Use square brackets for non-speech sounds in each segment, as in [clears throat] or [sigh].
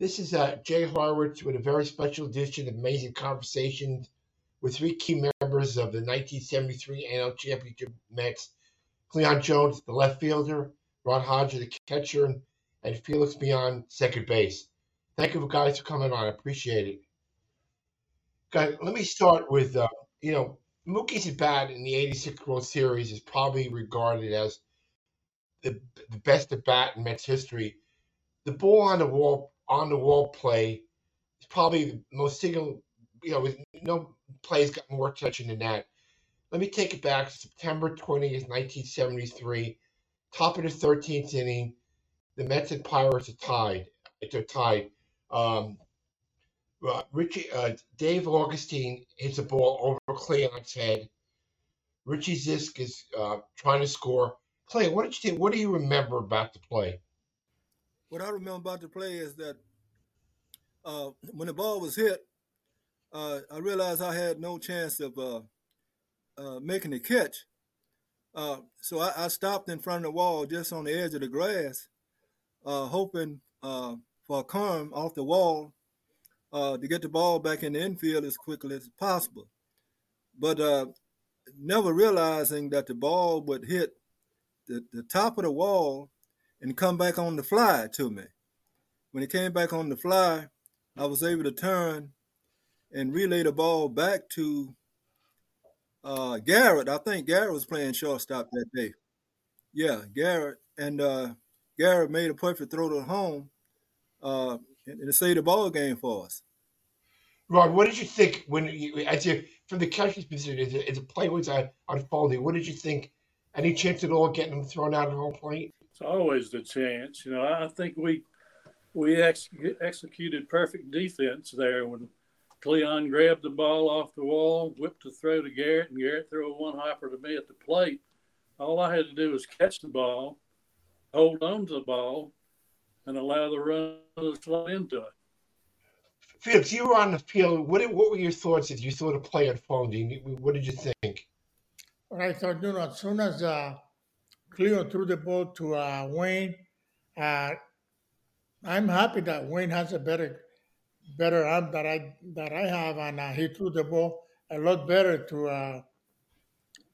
This is uh, Jay Horwitz with a very special edition of Amazing Conversations with three key members of the 1973 NL Championship Mets. Cleon Jones, the left fielder, Ron Hodges, the catcher, and, Felix Millan, second base. Thank you guys for coming on. I appreciate it. Guys, let me start with, uh, you know, Mookie's at bat in the 86 World Series is probably regarded as the, the best at bat in Mets history. The ball on the wall on the wall play is probably the most single, you know, with no plays got more attention than that. Let me take it back September 20th, 1973, top of the 13th inning. The Mets and Pirates are tied. They're tied. Um, uh, Richie, uh, Dave Augustine hits a ball over Cleon's head. Richie Zisk is uh, trying to score. Clay, what did you think? What do you remember about the play? What I remember about the play is that uh, when the ball was hit, uh, I realized I had no chance of uh, uh making the catch. Uh, so I, I, stopped in front of the wall just on the edge of the grass, uh, hoping for a carom off the wall to get the ball back in the infield as quickly as possible. But never realizing that the ball would hit the, the top of the wall and come back on the fly to me. When it came back on the fly, I was able to turn and relay the ball back to uh, Garrett. I think Garrett was playing shortstop that day. Yeah, Garrett. And uh, Garrett made a perfect throw to home uh, and, and the ball game for us. Rod, what did you think when you, as you from the catcher's position, as a, as a play was unfolding? What did you think? Any chance at all getting him thrown out of home plate? It's always the chance. You know, I think we we ex- executed perfect defense there when Cleon grabbed the ball off the wall, whipped the throw to Garrett, and Garrett threw a one hopper to me at the plate. All I had to do was catch the ball, hold on to the ball, and allow the run to slide into it. Felix, you were on the field. What, what were your thoughts as you saw the play unfolding? What did you think? Well, I thought, you know, as soon as uh, Cleo threw the ball to uh, Wayne. Uh, I'm happy that Wayne has a better better arm that I that I have, and uh, he threw the ball a lot better to uh,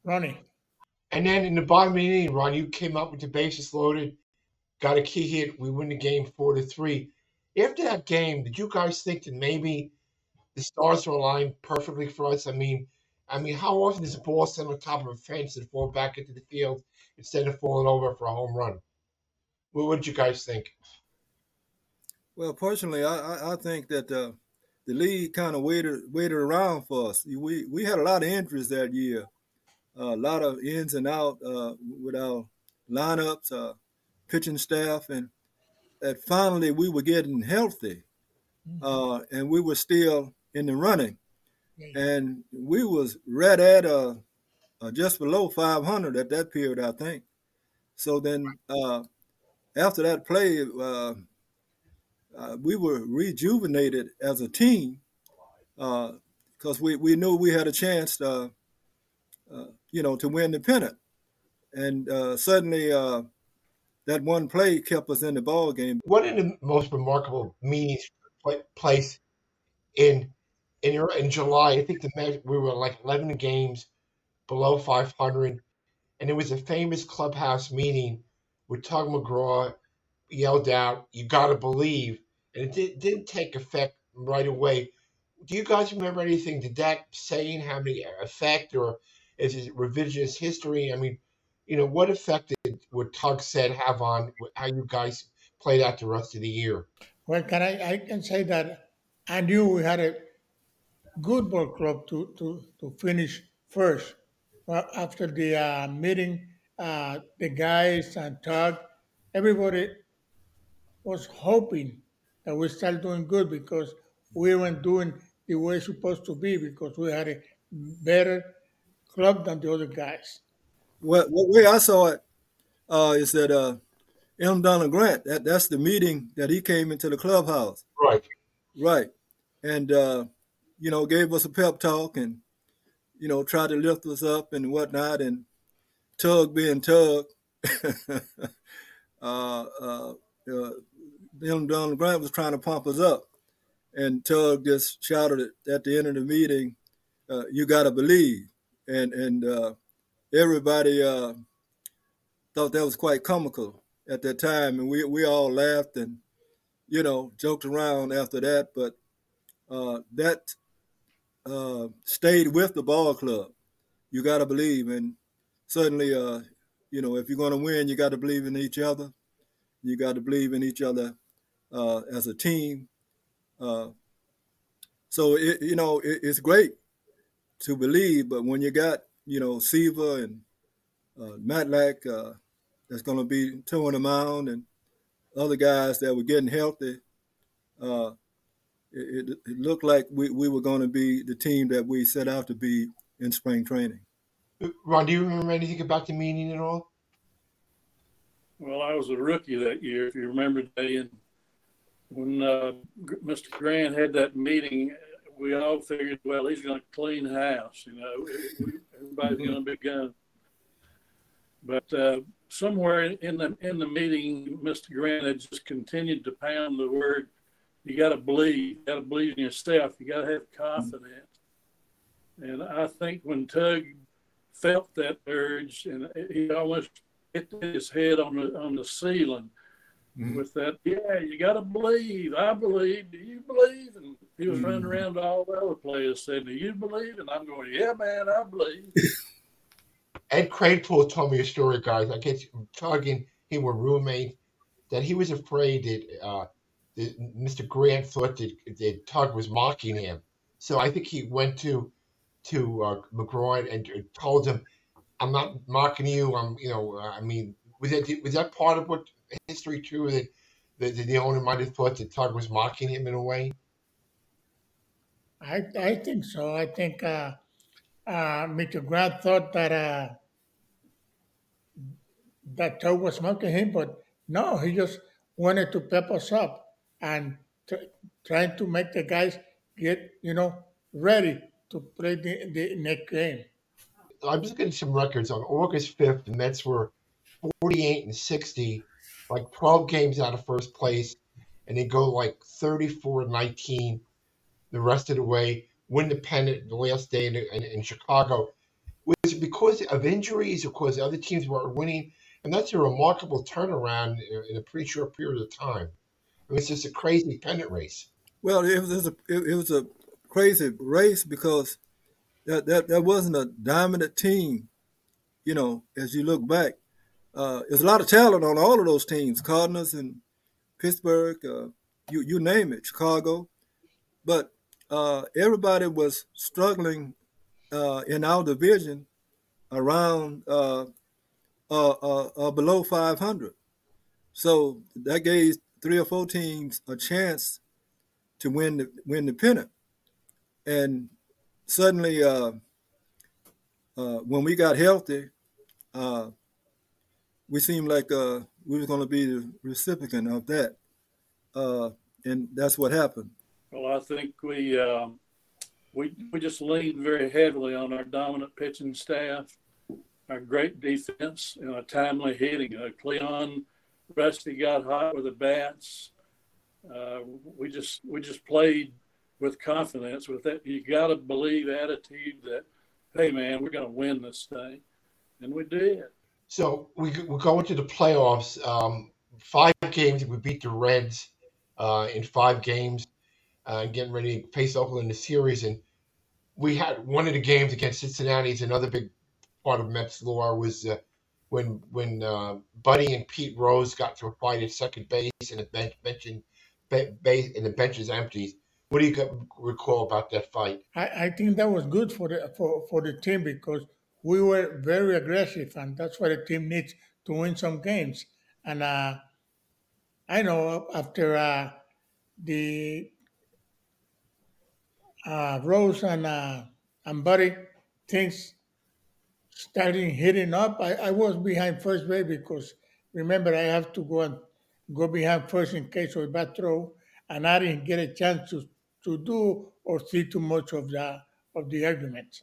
Ronnie. And then in the bottom of the inning, Ron, you came up with the bases loaded, got a key hit. We win the game four to three. After that game, did you guys think that maybe the stars were aligned perfectly for us? I mean, I mean, how often does a ball sit on top of a fence and fall back into the field instead of falling over for a home run? What did you guys think? Well, personally, I, I think that uh, the league kind of waited waited around for us. We we had a lot of injuries that year, uh, a lot of ins and out uh, with our lineups, uh, pitching staff, and that finally we were getting healthy, mm-hmm. Uh, and we were still in the running and we was right at uh, uh, just below 500 at that period, I think. So then uh, after that play, uh, uh, we were rejuvenated as a team because uh, we, we knew we had a chance, to, you know, to win the pennant. And suddenly that one play kept us in the ball game. What are the most remarkable meetings place in in in July, I think the we were like 11 games below 500, and it was a famous clubhouse meeting where Tug McGraw yelled out, "You got to believe," and it did, didn't take effect right away. Do you guys remember anything? Did that saying have any effect, or is it revisionist history? I mean, you know, what effect did what Tug said have on how you guys played out the rest of the year? Well, can I? I can say that I knew we had a good ball club to, to, to finish first. Well, after the uh, meeting, uh, the guys and Tug, everybody was hoping that we started doing good because we weren't doing the way it's supposed to be because we had a better club than the other guys. What what way I saw it uh, is that uh, M. Donald Grant. That that's the meeting that he came into the clubhouse. Right. Right. And uh, you know, gave us a pep talk and you know, tried to lift us up and whatnot and Tug being Tug. [laughs] uh, uh, uh, Donald Grant was trying to pump us up. And Tug just shouted at the end of the meeting, uh, you gotta believe. And and uh, everybody uh, thought that was quite comical at that time. And we, we all laughed and, you know, joked around after that. But uh, that uh, stayed with the ball club. You got to believe, and certainly, uh, you know, if you're going to win, you got to believe in each other. You got to believe in each other uh, as a team. Uh, so it, you know, it, it's great to believe, but when you got you know Seaver and uh, Matlack uh, that's going to be towing the mound, and other guys that were getting healthy, uh, it, it, it looked like we, we were going to be the team that we set out to be in spring training. Ron, do you remember anything about the meeting at all? Well, I was a rookie that year, if you remember, Day, and when uh, Mr. Grant had that meeting, we all figured, well, he's going to clean house. You know, everybody's mm-hmm. going to be gone. But uh, somewhere in the in the meeting, Mr. Grant had just continued to pound the word you got to believe. You got to believe in yourself. You got to have confidence. And I think when Tug felt that urge, and he almost hit his head on the on the ceiling mm-hmm. with that. Yeah, you got to believe. I believe. Do you believe? And he was mm-hmm. running around to all the other players saying, "Do you believe?" And I'm going, "Yeah, man, I believe." [laughs] Ed Kranepool told me a story, guys. I guess Tug and he were roommates. That he was afraid that. Uh, Mr. Grant thought that, that Tug was mocking him. So I think he went to to uh, McGraw and told him, "I'm not mocking you. I'm, you know, uh, I mean, was that was that part of what history too that, that the owner might have thought that Tug was mocking him in a way?" I I think so. I think uh, uh, Mr. Grant thought that uh, that Tug was mocking him, but no, he just wanted to pep us up and t- trying to make the guys get you know ready to play the, the next game. I'm just getting some records. On August 5th, the Mets were 48 and 60, like 12 games out of first place, and they go like 34 19 the rest of the way, win the pennant the last day in, in, in Chicago. Was because of injuries or because other teams were winning? And that's a remarkable turnaround in a pretty short period of time. It was just a crazy pennant race. Well, it was a it, was a crazy race because that, that that wasn't a dominant team. You know, as you look back, uh, there's a lot of talent on all of those teams, Cardinals and Pittsburgh, uh, you you name it, Chicago, but uh, everybody was struggling uh, in our division around uh, uh, below 500. So that gave three or four teams a chance to win the win the pennant. And suddenly, uh, uh, when we got healthy, uh, we seemed like uh, we were going to be the recipient of that, uh, and that's what happened. Well, I think we um, we we just leaned very heavily on our dominant pitching staff, our great defense, and a timely hitting. Uh, Cleon Rusty got hot with the bats. Uh, we just we just played with confidence with that. You got to believe attitude that, hey man, we're going to win this thing, and we did. So we we go into the playoffs. Um, five games, we beat the Reds uh, in five games, uh, getting ready to face Oakland in the series. And we had one of the games against Cincinnati. Another big part of Mets lore was uh, when when uh, Buddy and Pete Rose got to a fight at second base and the bench benching base and the bench is empty. What do you recall about that fight? I, I think that was good for the for, for the team because we were very aggressive and that's what the team needs to win some games. And uh, I know after uh, the uh, Rose and uh, and Buddy things starting hitting up. I, I was behind first base because remember I have to go and go behind first in case of a bad throw, and I didn't get a chance to, to do or see too much of the of the arguments.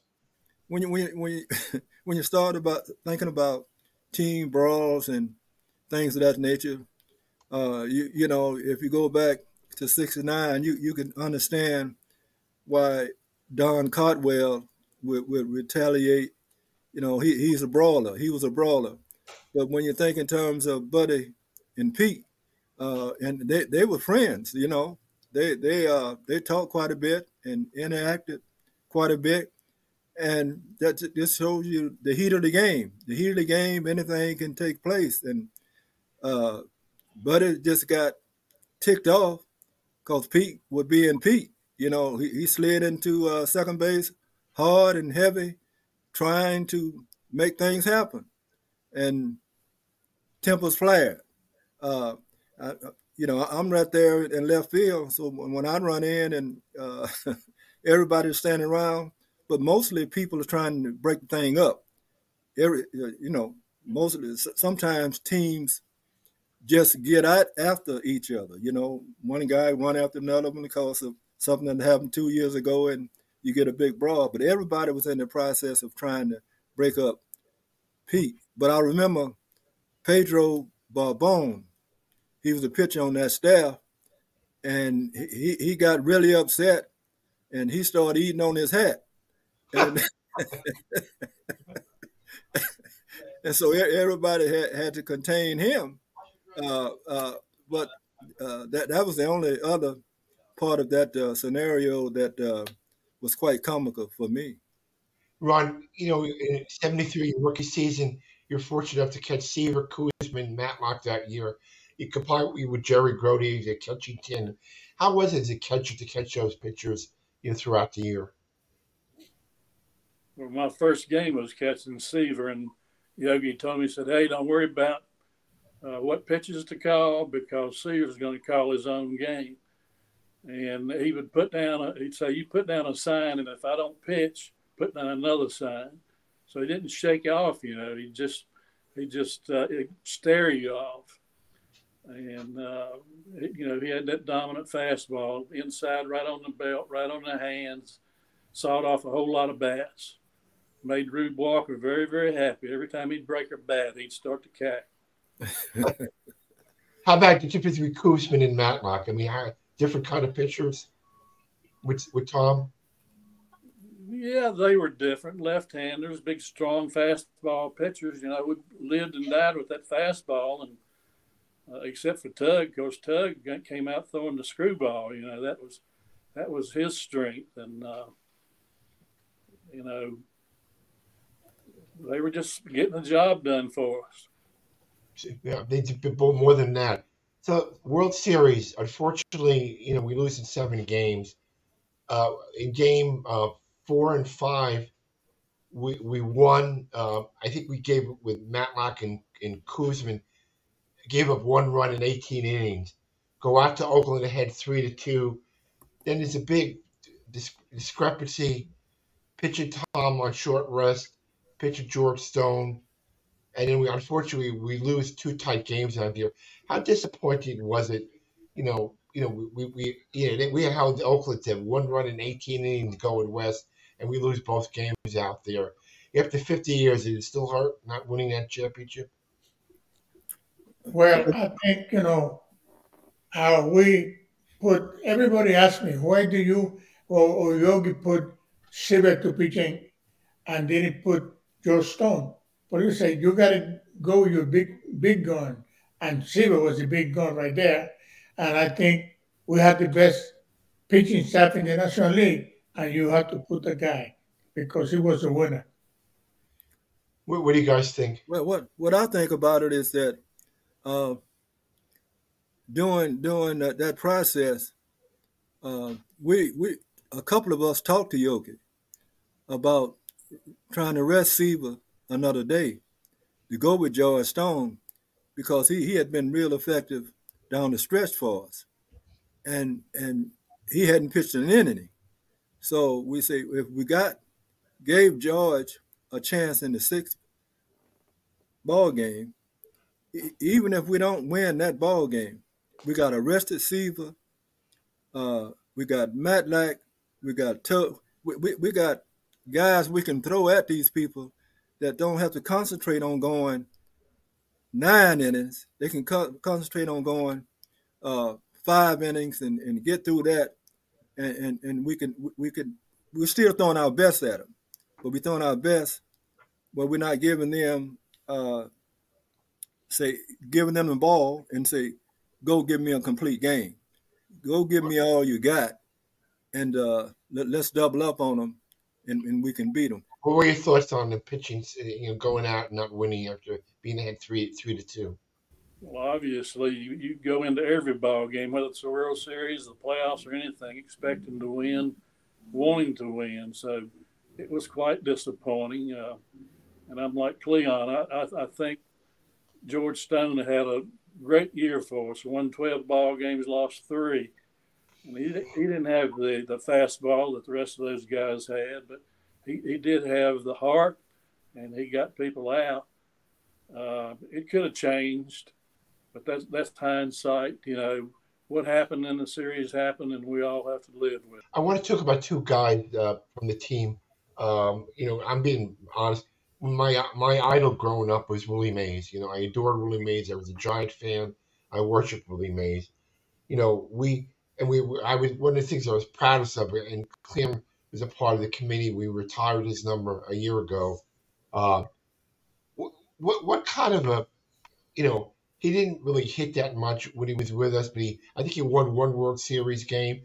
When you when you, when you, [laughs] when you start about thinking about team brawls and things of that nature, uh, you you know if you go back to '69, you you can understand why Don Cardwell would, would retaliate. You know, he, he's a brawler. He was a brawler. But when you think in terms of Buddy and Pete, uh, and they, they were friends, you know, they they uh, they talked quite a bit and interacted quite a bit, and that just shows you the heat of the game. The heat of the game, anything can take place, and uh, Buddy just got ticked off because Pete would be in Pete. You know, he, he slid into uh, second base hard and heavy, trying to make things happen, and tempers flared. Uh, I, you know, I'm right there in left field, so when I run in and uh, [laughs] everybody's standing around, but mostly people are trying to break the thing up. Every, you know, mostly sometimes teams just get out after each other. You know, one guy run after another one because of something that happened two years ago, and you get a big brawl. But everybody was in the process of trying to break up Pete. But I remember Pedro Borbon, he was a pitcher on that staff, and he, he got really upset and he started eating on his hat. And, [laughs] and so everybody had, had to contain him. Uh, uh, but uh, that that was the only other part of that uh, scenario that uh, was quite comical for me. Ron, you know, in 73 rookie season, you're fortunate enough to catch Seaver, Koosman, Matlack that year. You compare with Jerry Grote, the catching tin. How was it as a catcher to catch those pitchers, you know, throughout the year? Well, my first game was catching Seaver, and Yogi told me, he said, hey, don't worry about uh, what pitches to call because Seaver's going to call his own game and he would put down a, he'd say you put down a sign and if i don't pitch put down another sign. So he didn't shake you off you know he just he just uh, stare you off. And uh, you know he had that dominant fastball inside right on the belt right on the hands sawed off a whole lot of bats made Rube Walker very very happy. Every time he'd break a bat he'd start to cack. [laughs] How about the difference between Koosman and Matlack? I mean, how, different kind of pitchers with with Tom? Yeah, they were different. Left-handers, big, strong fastball pitchers. You know, we lived and died with that fastball, and uh, except for Tug, of course, Tug came out throwing the screwball. You know, that was that was his strength, and uh, you know, they were just getting the job done for us. Yeah, they did more than that. So World Series, unfortunately, you know, we lose in seven games. Uh, in game uh, four and five, we we won. Uh, I think we gave up with Matlack and, and Koosman, gave up one run in 18 innings. Go out to Oakland ahead three to two. Then there's a big dis- discrepancy. Pitcher Tom on short rest. Pitcher George Stone and then we unfortunately we lose two tight games out there. How disappointing was it? You know, you know, we we you know we held Oakland to one run in 18 innings going west, and we lose both games out there. After 50 years, it still hurt not winning that championship. Well, I think you know how we put. Everybody asks me why do you or, or Yogi put Seaver to pitching and didn't put Joe Stone but you say you got to go with your big big gun, and Seaver was a big gun right there. And I think we had the best pitching staff in the National League, and you have to put the guy because he was a winner. What, what do you guys think? Well, what what I think about it is that uh, during during that, that process, uh, we we a couple of us talked to Yogi about trying to rest Seaver another day to go with George Stone because he, he had been real effective down the stretch for us. and and he hadn't pitched an inning. So we say if we got gave George a chance in the sixth ball game, even if we don't win that ball game, we got arrested Seaver, uh, we got Matlack, we got Tug, we, we, we got guys we can throw at these people that don't have to concentrate on going nine innings. They can co- concentrate on going uh, five innings and, and get through that, and, and, and we can we could we're still throwing our best at them, but we're throwing our best, but we're not giving them uh, say giving them the ball and say go give me a complete game, go give me all you got, and uh, let, us double up on them, and, and we can beat them. What were your thoughts on the pitching? You know, going out and not winning after being ahead three three to two. Well, obviously, you, you go into every ball game, whether it's the World Series, the playoffs, or anything, expecting to win, wanting to win. So it was quite disappointing. Uh, and I'm like Cleon. I, I, I, think George Stone had a great year for us. Won 12 ball games, lost three. And he, he didn't have the, the fastball that the rest of those guys had, but he, he did have the heart and he got people out. Uh, it could have changed but that's that's hindsight. You know, what happened in the series happened, and we all have to live with. it. I want to talk about two guys uh, from the team. Um, you know, I'm being honest. My my idol growing up was Willie Mays. You know, I adored Willie Mays. I was a Giant fan. I worshiped Willie Mays. You know, we and we. I was one of the things I was proudest of, and Clem was a part of the committee. We retired his number a year ago. Uh, what what what kind of a you know he didn't really hit that much when he was with us, but he I think he won one World Series game.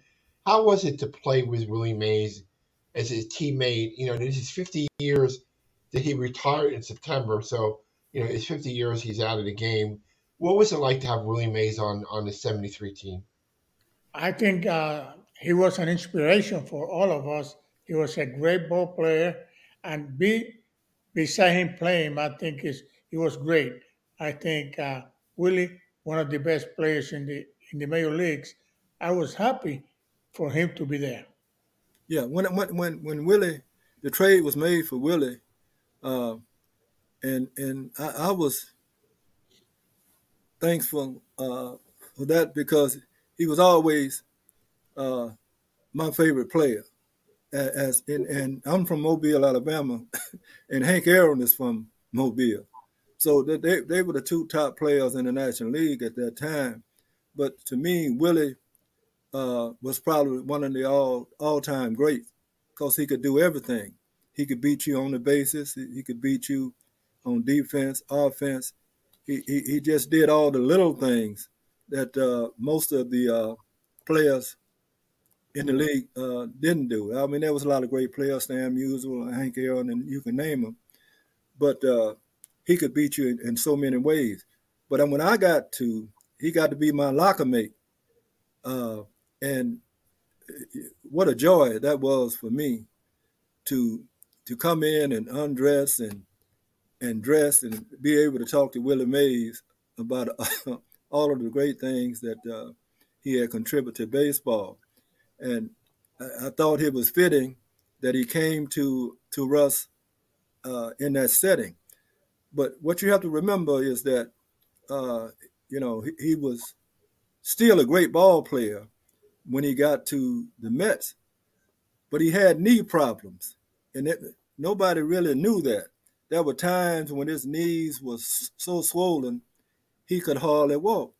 How was it to play with Willie Mays as his teammate? You know, this is 50 years that he retired in September, so you know it's 50 years he's out of the game. What was it like to have Willie Mays on on the 73 team? I think uh, he was an inspiration for all of us. He was a great ball player, and be beside him playing, I think is he was great. I think uh, Willie, one of the best players in the in the major leagues, I was happy for him to be there. Yeah, when when when when Willie, the trade was made for Willie, uh, and and I, I was thankful uh, for that because he was always uh, my favorite player. As in, and I'm from Mobile, Alabama, [laughs] and Hank Aaron is from Mobile. So they, they were the two top players in the National League at that time. But to me, Willie uh, was probably one of the all all time greats because he could do everything. He could beat you on the bases. He could beat you on defense, offense. He, he, he just did all the little things that uh, most of the uh, players in the league uh, didn't do. I mean, there was a lot of great players, Stan Musial, Hank Aaron, and you can name them. But uh, he could beat you in, in so many ways. But when I got to, he got to be my locker mate. Uh, and what a joy that was for me to to come in and undress and and dress and be able to talk to Willie Mays about [laughs] all of the great things that uh, he had contributed to baseball. And I, thought it was fitting that he came to to Russ uh, in that setting. But what you have to remember is that, uh, you know, he, he, was still a great ball player when he got to the Mets, but he had knee problems, and it, nobody really knew that. There were times when his knees was so swollen he could hardly walk,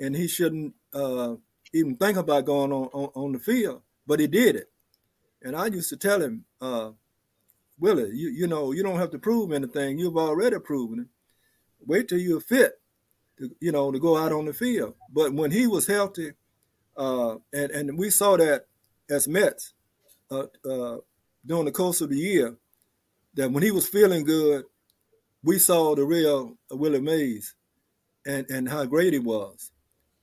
and he shouldn't uh, even think about going on, on, on the field, but he did it. And I used to tell him, uh, Willie, you you know you don't have to prove anything. You've already proven it. Wait till you're fit, to, you know, to go out on the field. But when he was healthy, uh, and and we saw that as Mets uh, uh, during the course of the year, that when he was feeling good, we saw the real Willie Mays, and and how great he was,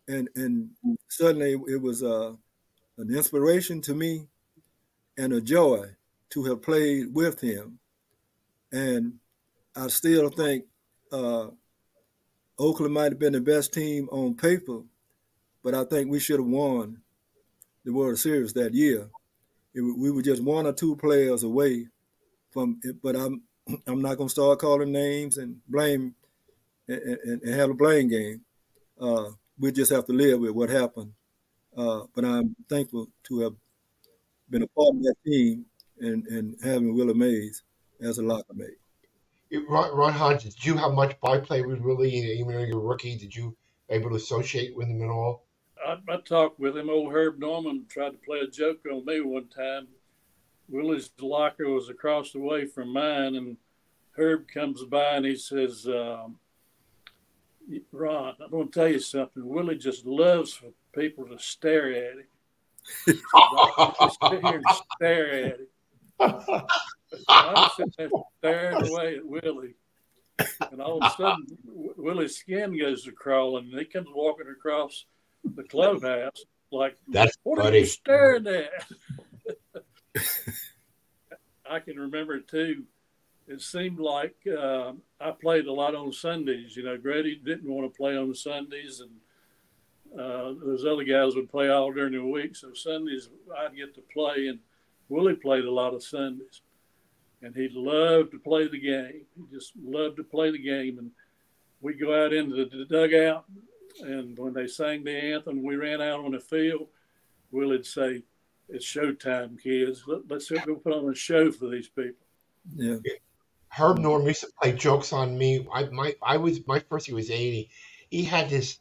and and suddenly it was uh, an inspiration to me, and a joy to have played with him. And I still think uh, Oakland might have been the best team on paper, but I think we should have won the World Series that year. It, we were just one or two players away from it, but I'm [clears throat] I'm not gonna start calling names and blame and, and, and have a blame game. Uh, we just have to live with what happened. Uh, but I'm thankful to have been a part of that team and, and having Willie Mays as a locker mate. Ron, Ron Hodge, did you have much byplay with Willie? Even though you're a rookie, did you able to associate with him at all? I, I talked with him. Old Herb Norman tried to play a joke on me one time. Willie's locker was across the way from mine, and Herb comes by and he says, um, Ron, I'm going to tell you something. Willie just loves for people to stare at him. just sit here and stare at him. I was sitting there staring away at Willie. And all of a sudden, Willie's skin goes to crawling, and he comes walking across the clubhouse like, That's "What funny. are you staring at?" [laughs] I can remember it too. It seemed like uh, I played a lot on Sundays. You know, Grady didn't want to play on Sundays, and uh, those other guys would play all during the week. So Sundays I'd get to play, and Willie played a lot of Sundays, and he loved to play the game. He just loved to play the game, and we'd go out into the dugout, and when they sang the anthem, we ran out on the field. Willie'd say, "It's showtime, kids. Let, let's go put on a show for these people." Yeah. Herb Norm used to play jokes on me. I my I was my first year was eighty. He had this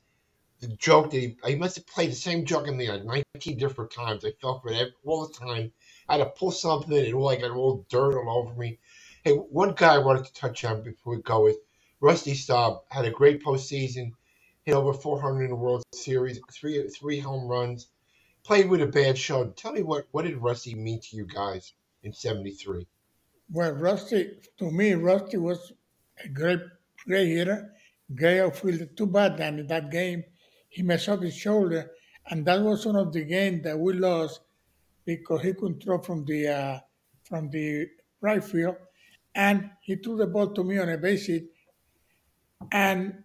joke that he, he must have played the same joke on me like nineteen different times. I felt for it all the time. I had to pull something and all I got all dirt all over me. Hey, one guy I wanted to touch on before we go is Rusty Staub had a great postseason, hit over four hundred in the World Series, three three home runs, played with a bad show. Tell me what what did Rusty mean to you guys in seventy three? Well, Rusty, to me, Rusty was a great, great hitter, great outfielder. Too bad that in that game he messed up his shoulder, and that was one of the games that we lost because he couldn't throw from the uh, from the right field, and he threw the ball to me on a base hit, and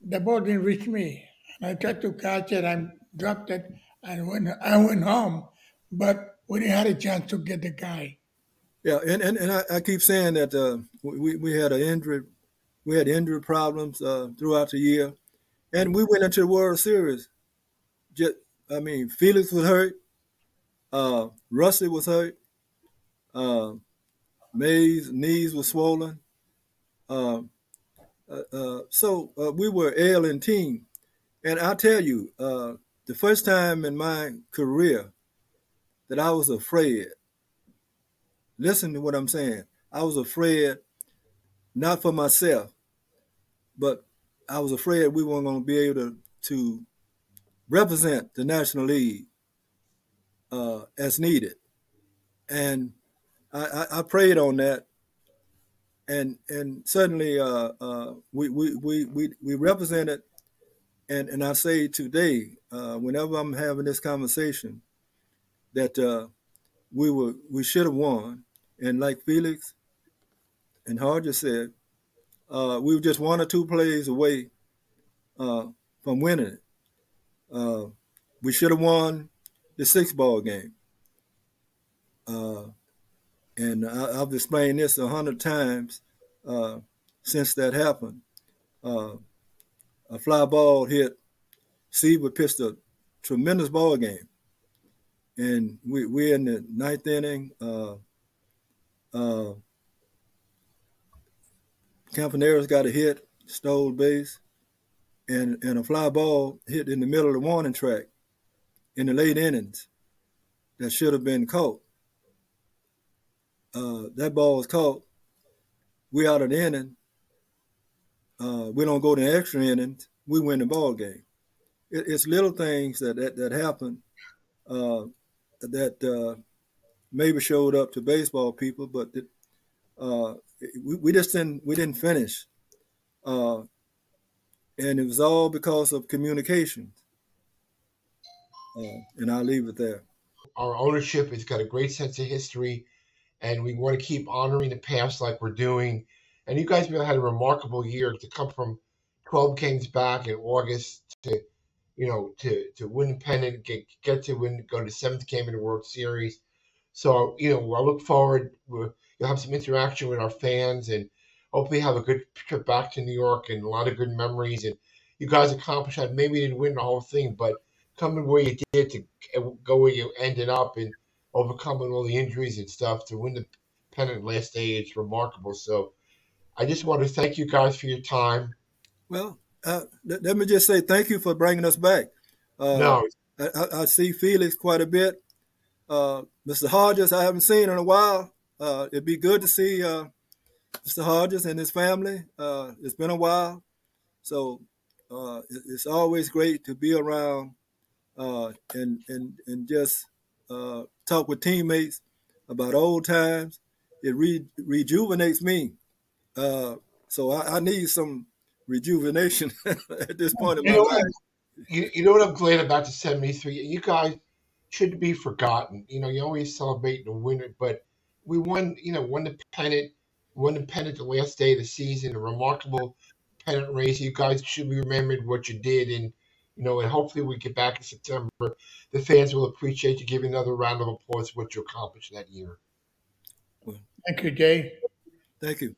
the ball didn't reach me. And I tried to catch it and dropped it, and when I went home, but we didn't have a chance to get the guy. Yeah, and, and, and I, I keep saying that uh, we, we had an injury, we had injury problems uh, throughout the year, and we went into the World Series. Just, I mean, Felix was hurt, uh, Rusty was hurt, uh, Mays' knees were swollen. Uh, uh, uh, so uh, we were ailing team, and I tell you, the first time in my career that I was afraid. Listen to what I'm saying. I was afraid, not for myself, but I was afraid we weren't going to be able to, to represent the National League uh, as needed. And I, I, I, prayed on that. And and suddenly uh, uh, we, we, we, we, we represented, and, and I say today, uh, whenever I'm having this conversation, that uh, we were we should have won, and like Felix and Hodges said, uh, we were just one or two plays away uh, from winning it. Uh, we should have won the six ball game, uh, and I, have explained this a hundred times uh, since that happened. a fly ball hit. Seaver pitched a tremendous ball game and we we're in the ninth inning. Uh, uh, Campaneris got a hit, stole base, and and a fly ball hit in the middle of the warning track in the late innings that should have been caught. Uh, that ball was caught. We out of the inning. Uh, we don't go to the extra innings. We win the ball game. It, it's little things that that, that happen uh, that uh, maybe showed up to baseball people, but uh, we, we just didn't we didn't finish, uh, and it was all because of communication. Uh, and I'll leave it there. Our ownership has got a great sense of history, and we want to keep honoring the past like we're doing. And you guys had a remarkable year to come from 12 games back in August to you know, to to win the pennant, get get to win, go to seventh game in the World Series. So you know, I look forward. We'll, you'll have some interaction with our fans, and hopefully have a good trip back to New York and a lot of good memories. And you guys accomplished that. Maybe you didn't win the whole thing, but coming where you did to go where you ended up and overcoming all the injuries and stuff to win the pennant last day, it's remarkable. So I just want to thank you guys for your time. Well, uh, let me just say thank you for bringing us back. Uh, no, I, I, see Felix quite a bit. Uh, Mr. Hodges, I haven't seen in a while. Uh, it'd be good to see uh, Mr. Hodges and his family. Uh, it's been a while, so it's always great to be around and and and just talk with teammates about old times. It re- rejuvenates me. so I, I need some rejuvenation [laughs] at this point in you my know life. What, you, you know what I'm glad about the 73? You guys shouldn't be forgotten. You know, you always celebrate the winner, but we won, you know, won the pennant, won the pennant the last day of the season, a remarkable pennant race. You guys should be remembered what you did. And, you know, and hopefully we get back in September. The fans will appreciate you. giving another round of applause for what you accomplished that year. Thank you, Jay. Thank you.